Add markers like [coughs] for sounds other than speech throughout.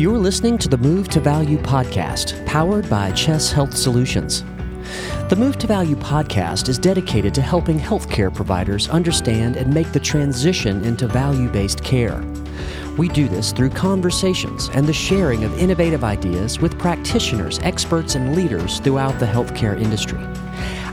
You're listening to the Move to Value podcast, powered by Chess Health Solutions. The Move to Value podcast is dedicated to helping healthcare providers understand and make the transition into value based care. We do this through conversations and the sharing of innovative ideas with practitioners, experts, and leaders throughout the healthcare industry.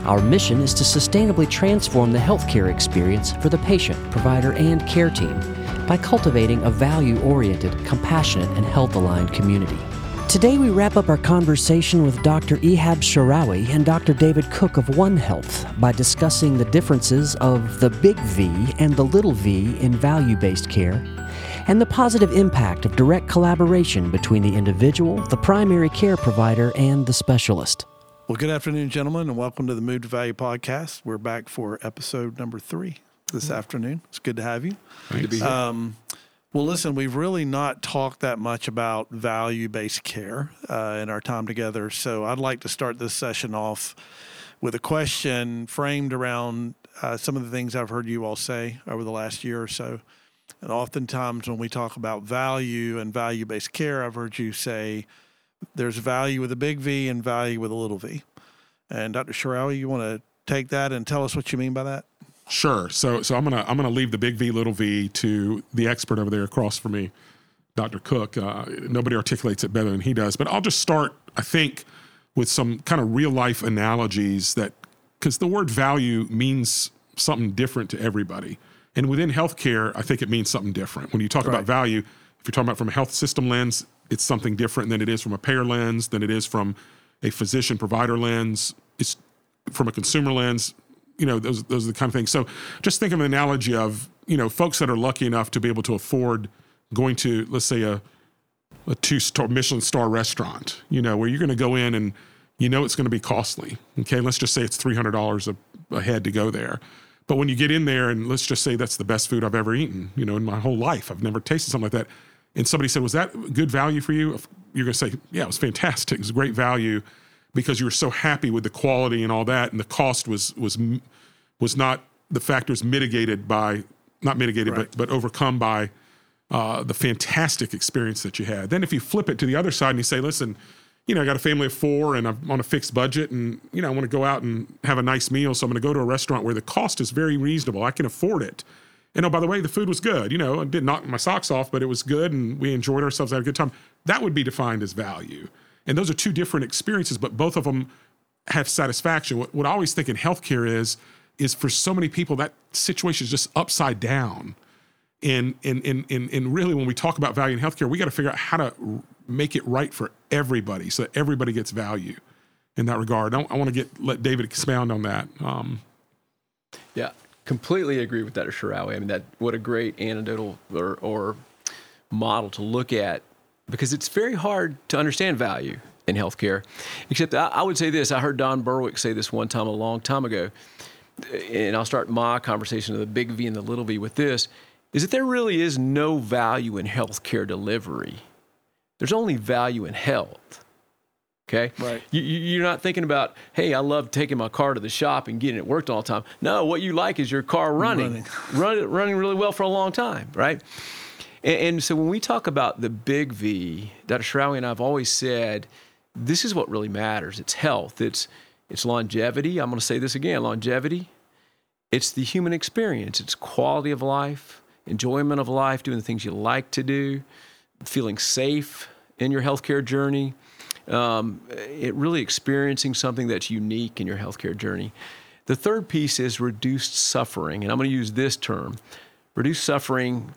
Our mission is to sustainably transform the healthcare experience for the patient, provider, and care team by cultivating a value oriented, compassionate, and health aligned community. Today, we wrap up our conversation with Dr. Ehab Sharawy and Dr. David Cook of One Health by discussing the differences of the big V and the little v in value based care and the positive impact of direct collaboration between the individual, the primary care provider, and the specialist. Well, good afternoon, gentlemen, and welcome to the Move to Value podcast. We're back for episode number three this mm-hmm. afternoon. It's good to have you. Good to be here. Um, well, listen, we've really not talked that much about value based care uh, in our time together. So I'd like to start this session off with a question framed around uh, some of the things I've heard you all say over the last year or so. And oftentimes, when we talk about value and value based care, I've heard you say there's value with a big V and value with a little v. And Dr. Sharawy, you want to take that and tell us what you mean by that? Sure. So, so I'm gonna I'm gonna leave the big V, little V to the expert over there across from me, Dr. Cook. Uh, nobody articulates it better than he does. But I'll just start, I think, with some kind of real life analogies that because the word value means something different to everybody. And within healthcare, I think it means something different. When you talk right. about value, if you're talking about from a health system lens, it's something different than it is from a payer lens, than it is from a physician provider lens. It's from a consumer lens. You know, those those are the kind of things. So just think of an analogy of you know folks that are lucky enough to be able to afford going to let's say a a two star Michelin star restaurant. You know, where you're going to go in and you know it's going to be costly. Okay, let's just say it's three hundred dollars a head to go there. But when you get in there and let's just say that's the best food I've ever eaten, you know, in my whole life, I've never tasted something like that. And somebody said, "Was that good value for you?" You're going to say, "Yeah, it was fantastic. It was great value." Because you were so happy with the quality and all that, and the cost was was was not the factors mitigated by not mitigated right. but but overcome by uh, the fantastic experience that you had. Then if you flip it to the other side and you say, "Listen, you know, I got a family of four and I'm on a fixed budget and, you know, I want to go out and have a nice meal. So I'm going to go to a restaurant where the cost is very reasonable. I can afford it. And oh, by the way, the food was good. You know, I did knock my socks off, but it was good and we enjoyed ourselves, had a good time. That would be defined as value. And those are two different experiences, but both of them have satisfaction. What, what I always think in healthcare is, is for so many people, that situation is just upside down. And, and, and, and, and really, when we talk about value in healthcare, we got to figure out how to make it right for everybody so that everybody gets value in that regard. I, I want to get let David expound on that. Um, yeah, completely agree with that, Sharawy. I mean, that what a great anecdotal or, or model to look at because it's very hard to understand value in healthcare. Except I, I, would say this: I heard Don Berwick say this one time a long time ago, and I'll start my conversation of the big V and the little V with this: is that there really is no value in healthcare delivery there's only value in health. Okay. Right. You, are not thinking about, hey, I love taking my car to the shop and getting it worked all the time. No, what you like is your car running, running, running really well for a long time, right? And, and, so when we talk about the big V, Dr. Sharawy and I have always said, this is what really matters. It's health. It's it's longevity. I'm going to say this again: longevity. It's the human experience. It's quality of life, enjoyment of life, doing the things you like to do feeling safe in your healthcare journey, um, it really experiencing something that's unique in your healthcare journey. The third piece is reduced suffering, and I'm going to use this term reduced suffering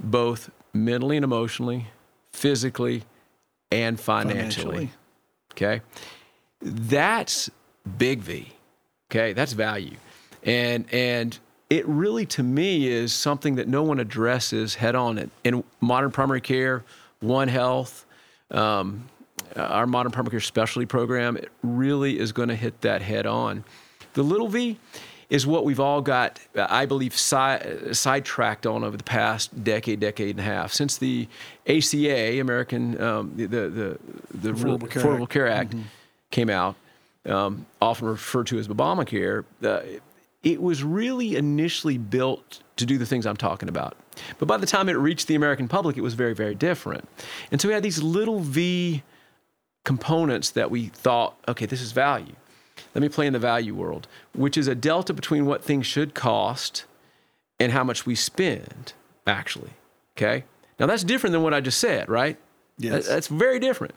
both mentally and emotionally, physically, and financially. financially. Okay. That's big V. Okay. That's value. And, and, it really to me is something that no one addresses head on in modern primary care one health um, our modern primary care specialty program it really is going to hit that head on the little v is what we've all got i believe si- sidetracked on over the past decade decade and a half since the aca american um, the, the, the, affordable, care, affordable act. care act, mm-hmm. came out um, often referred to as obamacare uh, it was really initially built to do the things I'm talking about But by the time it reached the American public, it was very, very different. And so we had these little V components that we thought, okay, this is value. Let me play in the value world, which is a delta between what things should cost and how much we spend, actually. Okay? Now that's different than what I just said, right? Yes. That's very different.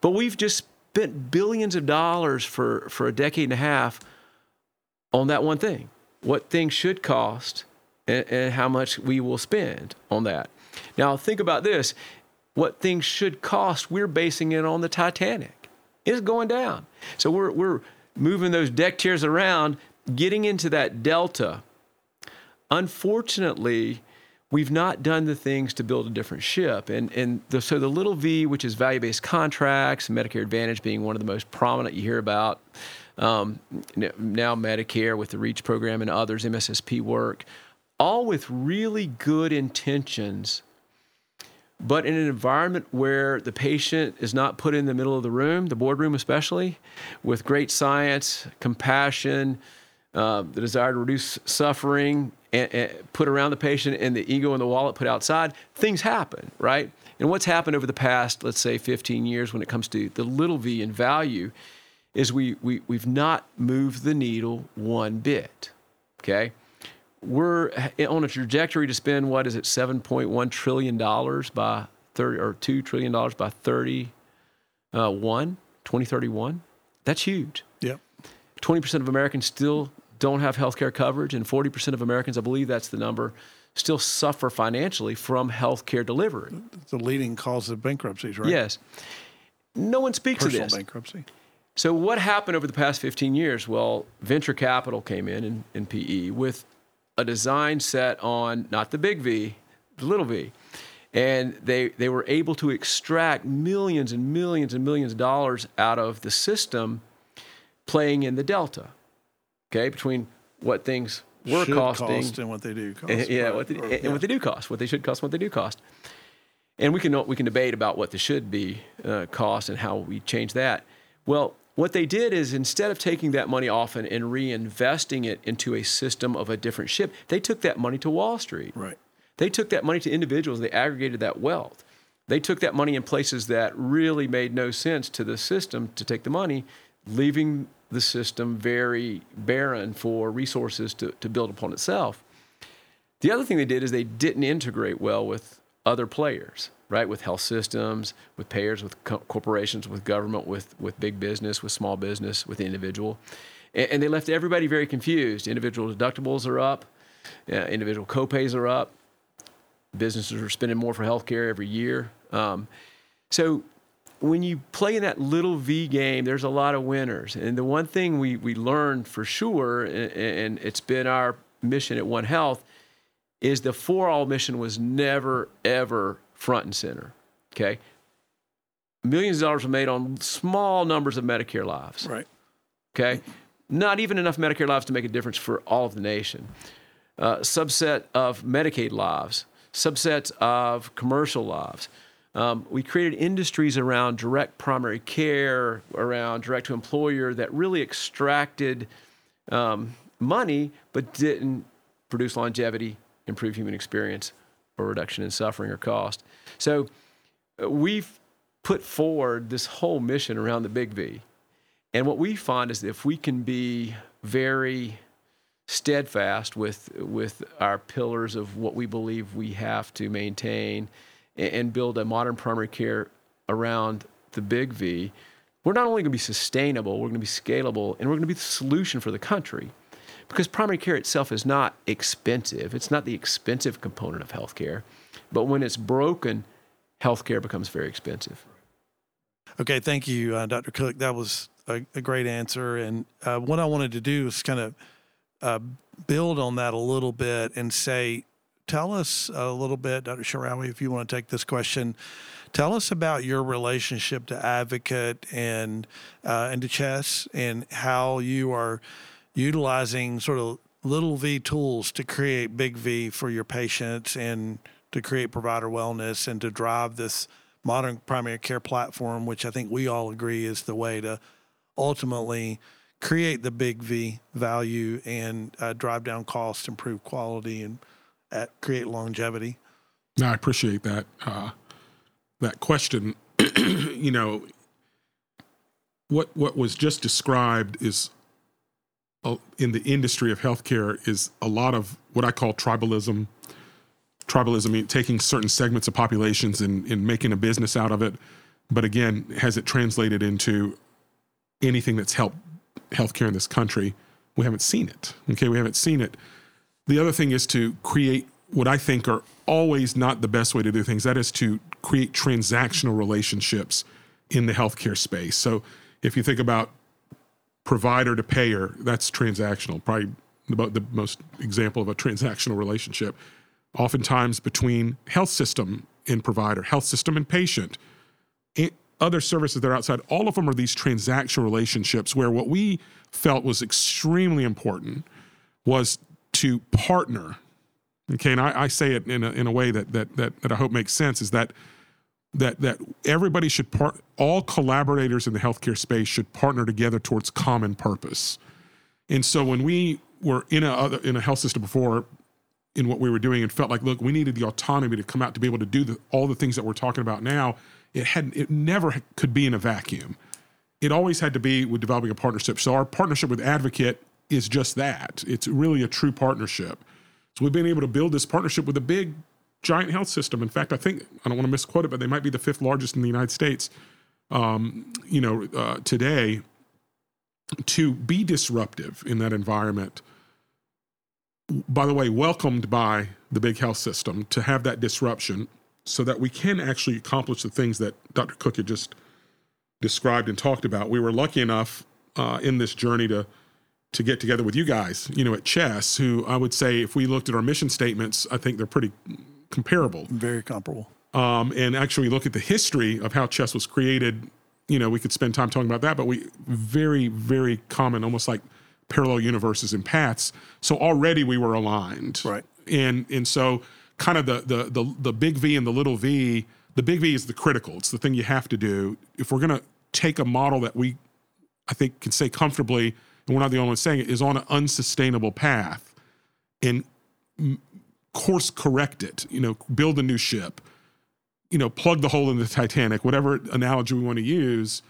But we've just spent billions of dollars for, for a decade and a half on that one thing what things should cost and, and how much we will spend on that. Now, think about this what things should cost, we're basing it on the Titanic. It's going down. So we're, we're moving those deck chairs around, getting into that delta. Unfortunately, we've not done the things to build a different ship. And, and the, so the little v, which is value based contracts, Medicare Advantage being one of the most prominent you hear about, um, now Medicare with the REACH program and others, MSSP work, all with really good intentions, but in an environment where the patient is not put in the middle of the room, the boardroom especially, with great science, compassion, uh, the desire to reduce suffering, and, and put around the patient, and the ego and the wallet put outside, things happen, right? And what's happened over the past, let's say, 15 years when it comes to the little v in value is we, we, we've not moved the needle one bit. Okay? We're on a trajectory to spend, what is it, $7.1 trillion by 30, or $2 trillion by 31, uh, 2031. That's huge. Yep. 20% of Americans still don't have health care coverage, and 40% of Americans, I believe that's the number, still suffer financially from health care delivery. It's the leading cause of bankruptcies, right? Yes. No one speaks Personal of this. bankruptcy. So what happened over the past 15 years? Well, venture capital came in, in in PE with a design set on not the big V, the little V. And they, they were able to extract millions and millions and millions of dollars out of the system playing in the delta, okay, between what things were Should costing cost and what they do cost. and, [laughs] yeah, right. what they, Or- and yeah. what they do cost, what they should cost, what they do cost. And we can we can debate about what the should be uh, cost and how we change that. Well, what they did is instead of taking that money off and, and reinvesting it into a system of a different ship, they took that money to Wall Street. Right. They took that money to individuals. They aggregated that wealth. They took that money in places that really made no sense to the system to take the money, leaving the system very barren for resources to, to build upon itself. The other thing they did is they didn't integrate well with other players, right? With health systems, with payers, with co- corporations, with government, with, with big business, with small business, with the individual. And, and they left everybody very confused. Individual deductibles are up, uh, individual copays are up, businesses are spending more for healthcare every year. Um, so when you play in that little V game, there's a lot of winners. And the one thing we, we learned for sure, and, and it's been our mission at One Health, is the for all mission was never, ever front and center. Okay? Millions of dollars were made on small numbers of Medicare lives. Right. Okay? Not even enough Medicare lives to make a difference for all of the nation. Uh, subset of Medicaid lives, subsets of commercial lives. Um, we created industries around direct primary care, around direct to employer that really extracted um, money but didn't produce longevity, improve human experience, or reduction in suffering or cost. So uh, we've put forward this whole mission around the big V. And what we find is that if we can be very steadfast with with our pillars of what we believe we have to maintain and, and build a modern primary care around the big V, we're not only going to be sustainable, we're going to be scalable, and we're going to be the solution for the country. Because primary care itself is not expensive. It's not the expensive component of healthcare. But when it's broken, healthcare becomes very expensive. Okay, thank you, uh, Dr. Cook. That was a, a great answer. And uh, what I wanted to do is kind of uh, build on that a little bit and say, tell us a little bit, Dr. Sharawy, if you want to take this question. Tell us about your relationship to Advocate and uh, and to Chess and how you are utilizing sort of little V tools to create big V for your patients and to create provider wellness and to drive this modern primary care platform, which I think we all agree is the way to ultimately create the big V value and uh, drive down costs, improve quality, and uh, create longevity. No, I appreciate that uh, that question. [clears throat] you know, what what was just described is in the industry of healthcare is a lot of what I call tribalism. Tribalism, mean taking certain segments of populations and, and making a business out of it. But again, has it translated into anything that's helped healthcare in this country? We haven't seen it. Okay, we haven't seen it. The other thing is to create what I think are always not the best way to do things. That is to create transactional relationships in the healthcare space. So if you think about provider to payer, that's transactional. Probably about the most example of a transactional relationship. Oftentimes between health system and provider, health system and patient, and other services that are outside, all of them are these transactional relationships where what we felt was extremely important was to partner Okay, and I, I say it in a, in a way that, that that that I hope makes sense is that that that everybody should part all collaborators in the healthcare space should partner together towards common purpose. And so when we were in a in a health system before in what we were doing and felt like look we needed the autonomy to come out to be able to do the, all the things that we're talking about now. It had it never could be in a vacuum. It always had to be with developing a partnership. So our partnership with advocate is just that. It's really a true partnership. So we've been able to build this partnership with a big, giant health system. In fact, I think I don't want to misquote it, but they might be the fifth largest in the United States. Um, you know, uh, today to be disruptive in that environment. By the way, welcomed by the big health system to have that disruption so that we can actually accomplish the things that Dr. Cook had just described and talked about. We were lucky enough uh, in this journey to to get together with you guys, you know, at Chess, who I would say, if we looked at our mission statements, I think they're pretty comparable. Very comparable. Um, and actually look at the history of how chess was created. You know, we could spend time talking about that, but we very, very common, almost like parallel universes and paths. So already we were aligned. Right. And and so kind of the the the the big V and the little V, the big V is the critical. It's the thing you have to do. If we're gonna take a model that we I think can say comfortably and we're not the only ones saying it, is on an unsustainable path and course correct it, you know, build a new ship, you know, plug the hole in the Titanic, whatever analogy we want to use,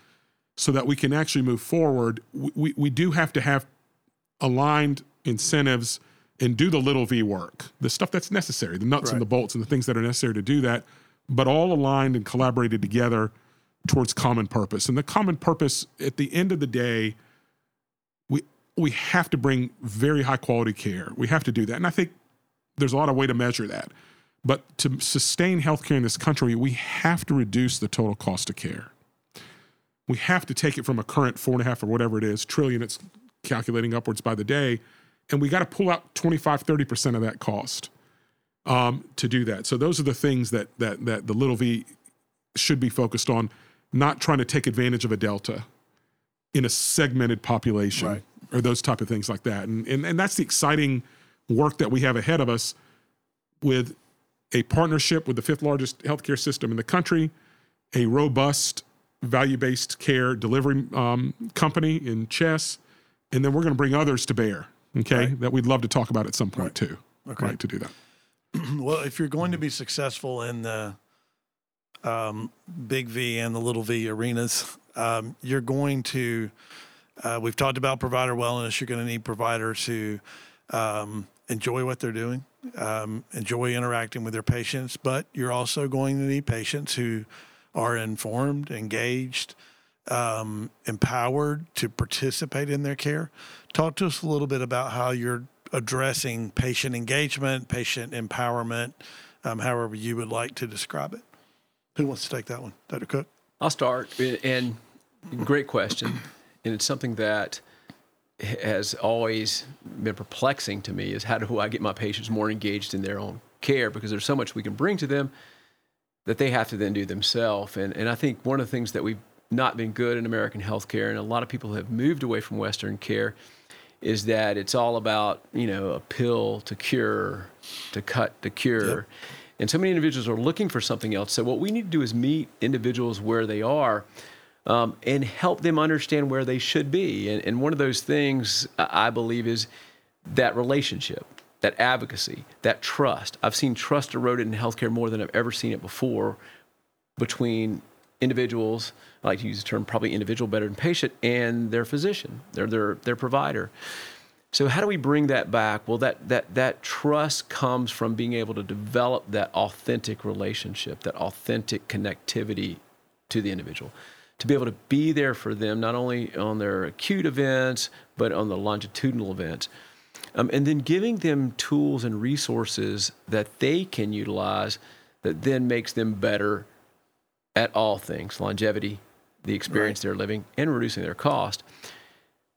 so that we can actually move forward. We, we do have to have aligned incentives and do the little v work, the stuff that's necessary, the nuts right. and the bolts and the things that are necessary to do that, but all aligned and collaborated together towards common purpose. And the common purpose at the end of the day we we have to bring very high quality care. We have to do that. And I think there's a lot of way to measure that. But to sustain healthcare in this country, we have to reduce the total cost of care. We have to take it from a current four and a half or whatever it is trillion it's calculating upwards by the day, and we got to pull out 25, 30% of that cost um, to do that. So those are the things that that that the little v should be focused on, not trying to take advantage of a delta in a segmented population. Right or those type of things like that. And, and, and that's the exciting work that we have ahead of us with a partnership with the fifth largest healthcare system in the country, a robust value based care delivery um, company in Chess, and then we're going to bring others to bear, okay, right. that we'd love to talk about at some point right. too. Okay. Right, to do that. [clears throat] well, if you're going to be successful in the um, big V and the little V arenas, um, you're going to uh, we've talked about provider wellness. You're going to need providers who um, enjoy what they're doing, um, enjoy interacting with their patients, but you're also going to need patients who are informed, engaged, um, empowered to participate in their care. Talk to us a little bit about how you're addressing patient engagement, patient empowerment, um, however you would like to describe it. Who wants to take that one? Dr. Cook? I'll start. And great question and it's something that has always been perplexing to me is how do I get my patients more engaged in their own care because there's so much we can bring to them that they have to then do themselves. And, and I think one of the things that we've not been good in American healthcare, and a lot of people have moved away from Western care, is that it's all about, you know, a pill to cure, to cut to cure. Yep. And so many individuals are looking for something else. So what we need to do is meet individuals where they are um, and help them understand where they should be. And, and one of those things I believe is that relationship. that advocacy, that trust. I've seen trust eroded in healthcare more than I've ever seen it before between individuals. I like to use the term probably individual better than patient and their physician, their their their provider. So how do we bring that back? Well, that that that trust comes from being able to develop that authentic relationship, that authentic connectivity to the individual, to be able to be there for them not only on their acute events but on the longitudinal events. Um, and then giving them tools and resources that they can utilize that then makes them better at all things longevity, the experience right. they're living, and reducing their cost.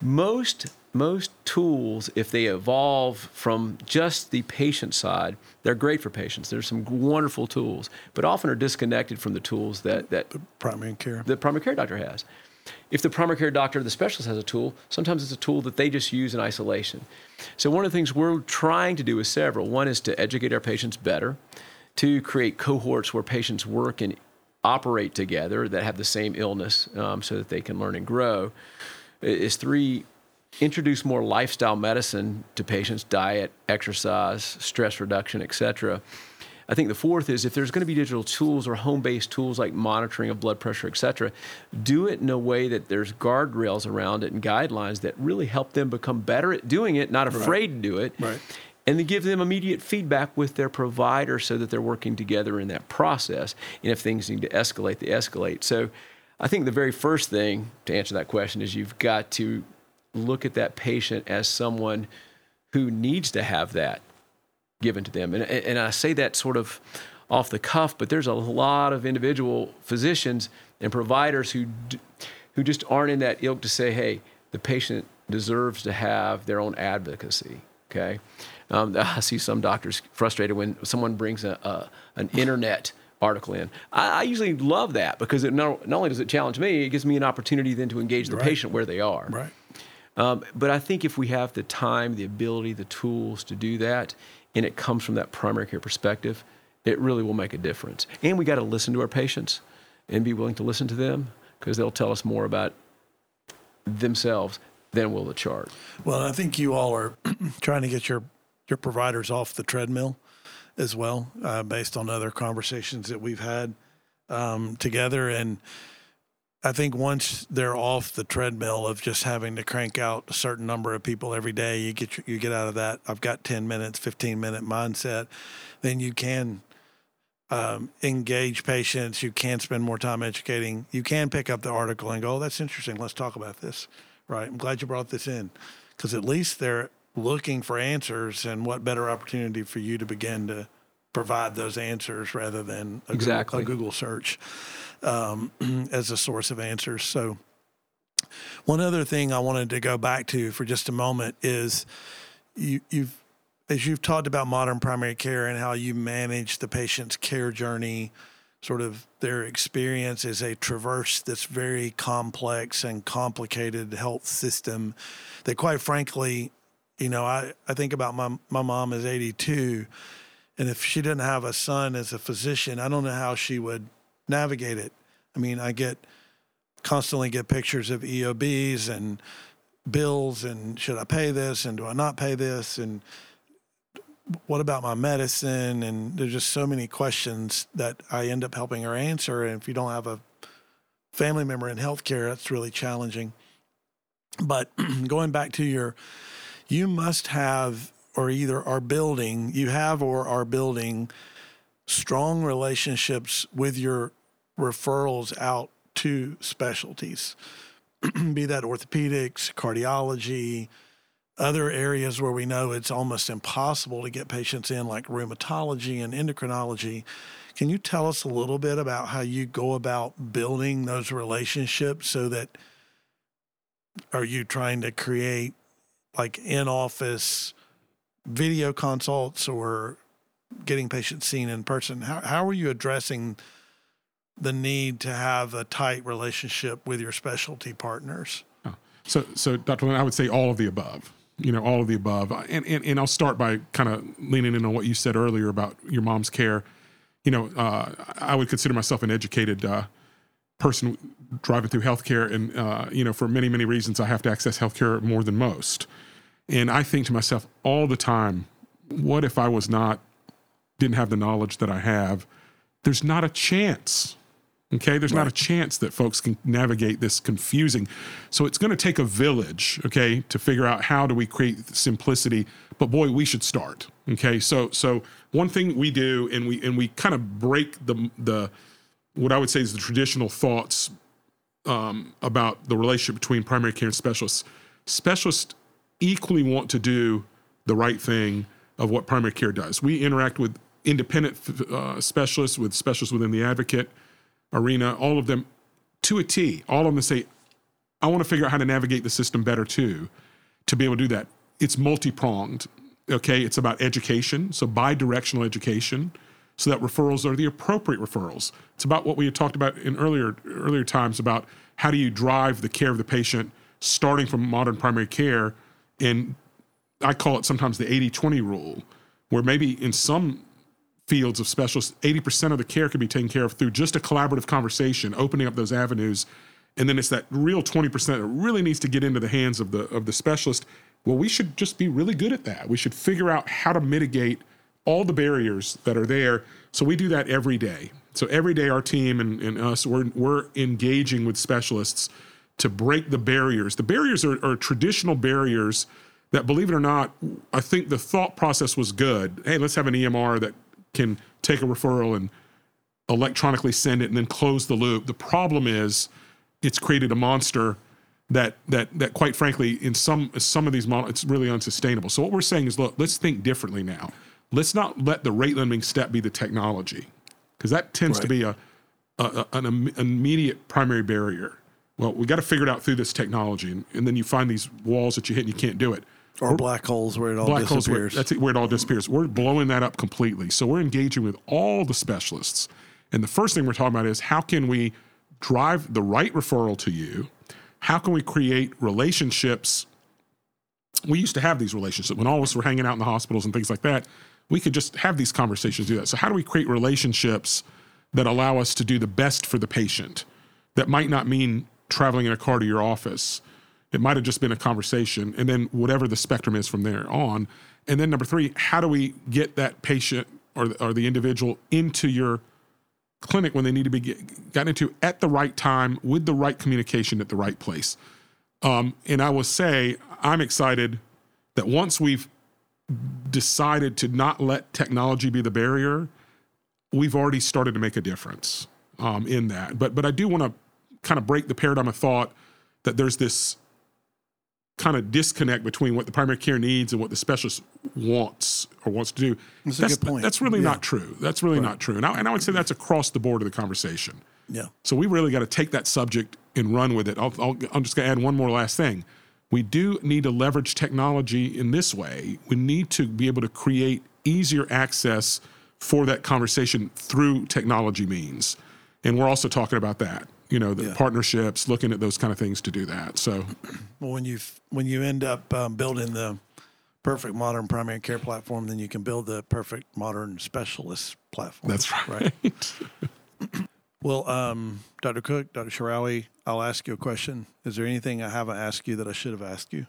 Most most tools, if they evolve from just the patient side, they're great for patients. There's some wonderful tools, but often are disconnected from the tools that that the primary care the primary care doctor has. If the primary care doctor, the specialist has a tool, sometimes it's a tool that they just use in isolation. So one of the things we're trying to do is several. One is to educate our patients better, to create cohorts where patients work and operate together that have the same illness um, so that they can learn and grow. Is three, introduce more lifestyle medicine to patients, diet, exercise, stress reduction, et cetera. I think the fourth is if there's going to be digital tools or home-based tools like monitoring of blood pressure, et cetera, do it in a way that there's guardrails around it and guidelines that really help them become better at doing it, not afraid right. to do it. Right and then give them immediate feedback with their provider so that they're working together in that process. And if things need to escalate, they escalate. So I think the very first thing to answer that question is you've got to look at that patient as someone who needs to have that given to them. And, and I say that sort of off the cuff, but there's a lot of individual physicians and providers who, who just aren't in that ilk to say, hey, the patient deserves to have their own advocacy. Okay. Um, [laughs] I see some doctors frustrated when someone brings a, a an internet article in. I, I, usually love that because it not, not only does it challenge me, it gives me an opportunity then to engage the right. patient where they are. Right. Um, but I think if we have the time, the ability, the tools to do that, and it comes from that primary care perspective, it really will make a difference. And we got to listen to our patients and be willing to listen to them because they'll tell us more about themselves than will the chart. Well, I think you all are [clears throat] trying to get your your providers off the treadmill as well, uh, based on other conversations that we've had um, together. And I think once they're off the treadmill of just having to crank out a certain number of people every day, you get you get out of that. I've got ten minutes, fifteen minute mindset. Then you can um, engage patients. You can spend more time educating. You can pick up the article and go, "Oh, that's interesting. Let's talk about this." Right? I'm glad you brought this in because at least they're looking for answers, and what better opportunity for you to begin to provide those answers rather than a, exactly. Google, a Google search um, [clears throat] as a source of answers. So, one other thing I wanted to go back to for just a moment is you, you've as you've talked about modern primary care and how you manage the patient's care journey, sort of their experience as a traverse this very complex and complicated health system that, quite frankly, you know, I, I think about my my mom is 82, and if she didn't have a son as a physician, I don't know how she would navigate it. I mean, I get constantly get pictures of EOBs and bills, and should I pay this and do I not pay this, and what about my medicine? And there's just so many questions that I end up helping her answer. And if you don't have a family member in healthcare, that's really challenging. But [clears throat] going back to your you must have or either are building, you have or are building strong relationships with your referrals out to specialties, [clears throat] be that orthopedics, cardiology, other areas where we know it's almost impossible to get patients in, like rheumatology and endocrinology. Can you tell us a little bit about how you go about building those relationships so that are you trying to create like in office video consults or getting patients seen in person. How, how are you addressing the need to have a tight relationship with your specialty partners? Oh. So, so Dr. Lynn, I would say all of the above. You know, all of the above. And, and, and I'll start by kind of leaning in on what you said earlier about your mom's care. You know, uh, I would consider myself an educated uh, person driving through healthcare. And, uh, you know, for many, many reasons, I have to access healthcare more than most. And I think to myself all the time, what if I was not, didn't have the knowledge that I have? There's not a chance. Okay, there's not a chance that folks can navigate this confusing. So it's going to take a village, okay, to figure out how do we create simplicity. But boy, we should start. Okay, so so one thing we do, and we and we kind of break the the what I would say is the traditional thoughts um, about the relationship between primary care and specialists. Specialists equally want to do the right thing of what primary care does. We interact with independent uh, specialists, with specialists within the advocate arena, all of them to a T. All of them say, I want to figure out how to navigate the system better too, to be able to do that. It's multi pronged. Okay, it's about education, so bi directional education, so that referrals are the appropriate referrals. It's about what we had talked about in earlier earlier times about how do you drive the care of the patient starting from modern primary care and I call it sometimes the 80-20 rule where maybe in some fields of specialists 80% of the care can be taken care of through just a collaborative conversation opening up those avenues. And then it's that real 20% that really needs to get into the hands of the of the specialist. Well we should just be really good at that. We should figure out how to mitigate all the barriers that are there. So we do that every day. So every day, our team and, and us, we're, we're engaging with specialists to break the barriers. The barriers are, are traditional barriers that, believe it or not, I think the thought process was good. Hey, let's have an EMR that can take a referral and electronically send it and then close the loop. The problem is it's created a monster that that that quite frankly in some some of these models it's really unsustainable. So what we're saying is look, let's think differently now. Let's not let the rate limiting step be the technology because that tends right. to be a, a, an Im- immediate primary barrier. Well, we got to figure it out through this technology, and, and, then you find these walls that you hit and you can't do it. Or we're, black holes where it all black disappears. Holes where, that's it, where it all disappears. We're blowing that up completely. So we're engaging with all the specialists, and the first thing we're talking about is how can we drive the right referral to you? How can we create relationships? We used to have these relationships when all of us were hanging out in the hospitals and things like that we could just have these conversations, do that. So, how do we create relationships that allow us to do the best for the patient? That might not mean traveling in a car to your office. It might have just been a conversation, and then whatever the spectrum is from there on. And then number three, how do we get that patient or, or the individual into your clinic when they need to be get, gotten into at the right time with the right communication at the right place? Um, and I will say, I'm excited that once we've decided to not let technology be the barrier, we've already started to make a difference um, in that. But but I do want to kind of break the paradigm of thought that there's this kind of disconnect between what the primary care needs and what the specialist wants or wants to do. That's, that's, that's really yeah. not true. That's really right. not true. And I, and I would say that's across the board of the conversation. Yeah. So we really got to take that subject and run with it. I'll, I'll, I'm just going to add one more last thing we do need to leverage technology in this way. We need to be able to create easier access for that conversation through technology means. And we're also talking about that, you know, the yeah. partnerships, looking at those kind of things to do that. So, well, when you when you end up um, building the perfect modern primary care platform, then you can build the perfect modern specialist platform. That's right. right? [coughs] well, um, Dr. Cook, Dr. Sharawy, I'll ask you a question. Is there anything I haven't asked you that I should have asked you?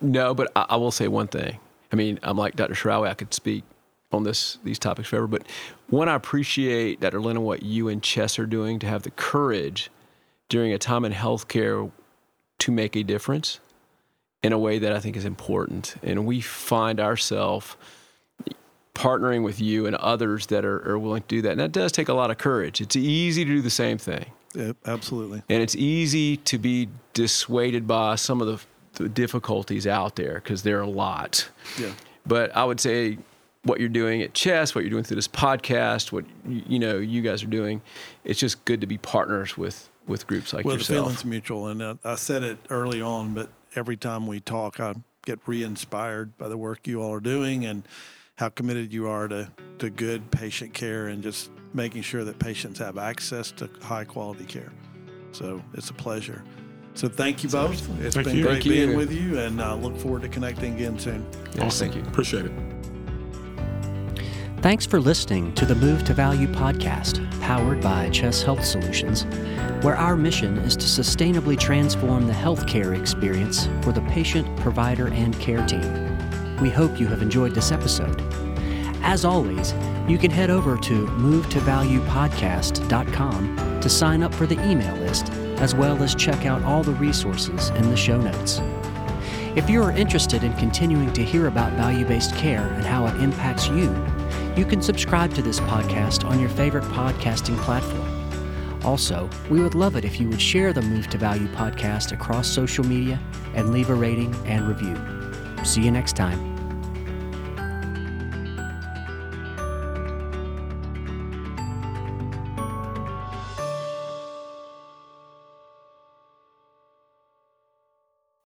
No, but I, I will say one thing. I mean, I'm like Dr. Sharawy. I could speak on this these topics forever, but one, I appreciate Dr. Lennon what you and Chess are doing to have the courage during a time in healthcare to make a difference in a way that I think is important. And we find ourselves partnering with you and others that are, are willing to do that. And that does take a lot of courage. It's easy to do the same thing. Yeah, absolutely. And it's easy to be dissuaded by some of the, the difficulties out there because there are a lot. Yeah. But I would say what you're doing at Chess, what you're doing through this podcast, what you know you guys are doing, it's just good to be partners with with groups like well, yourself. Well, the feeling's mutual, and uh, I said it early on, but every time we talk, I get re-inspired by the work you all are doing and how committed you are to, to good patient care and just making sure that patients have access to high quality care. So it's a pleasure. So thank you both. It's thank been you. great thank being you. with you, and I uh, look forward to connecting again soon. Yes, awesome. Thank you. Appreciate it. Thanks for listening to the Move to Value podcast, powered by Chess Health Solutions, where our mission is to sustainably transform the healthcare experience for the patient, provider, and care team. We hope you have enjoyed this episode. As always, you can head over to movetovaluepodcast.com to sign up for the email list, as well as check out all the resources in the show notes. If you are interested in continuing to hear about value based care and how it impacts you, you can subscribe to this podcast on your favorite podcasting platform. Also, we would love it if you would share the Move to Value podcast across social media and leave a rating and review. See you next time.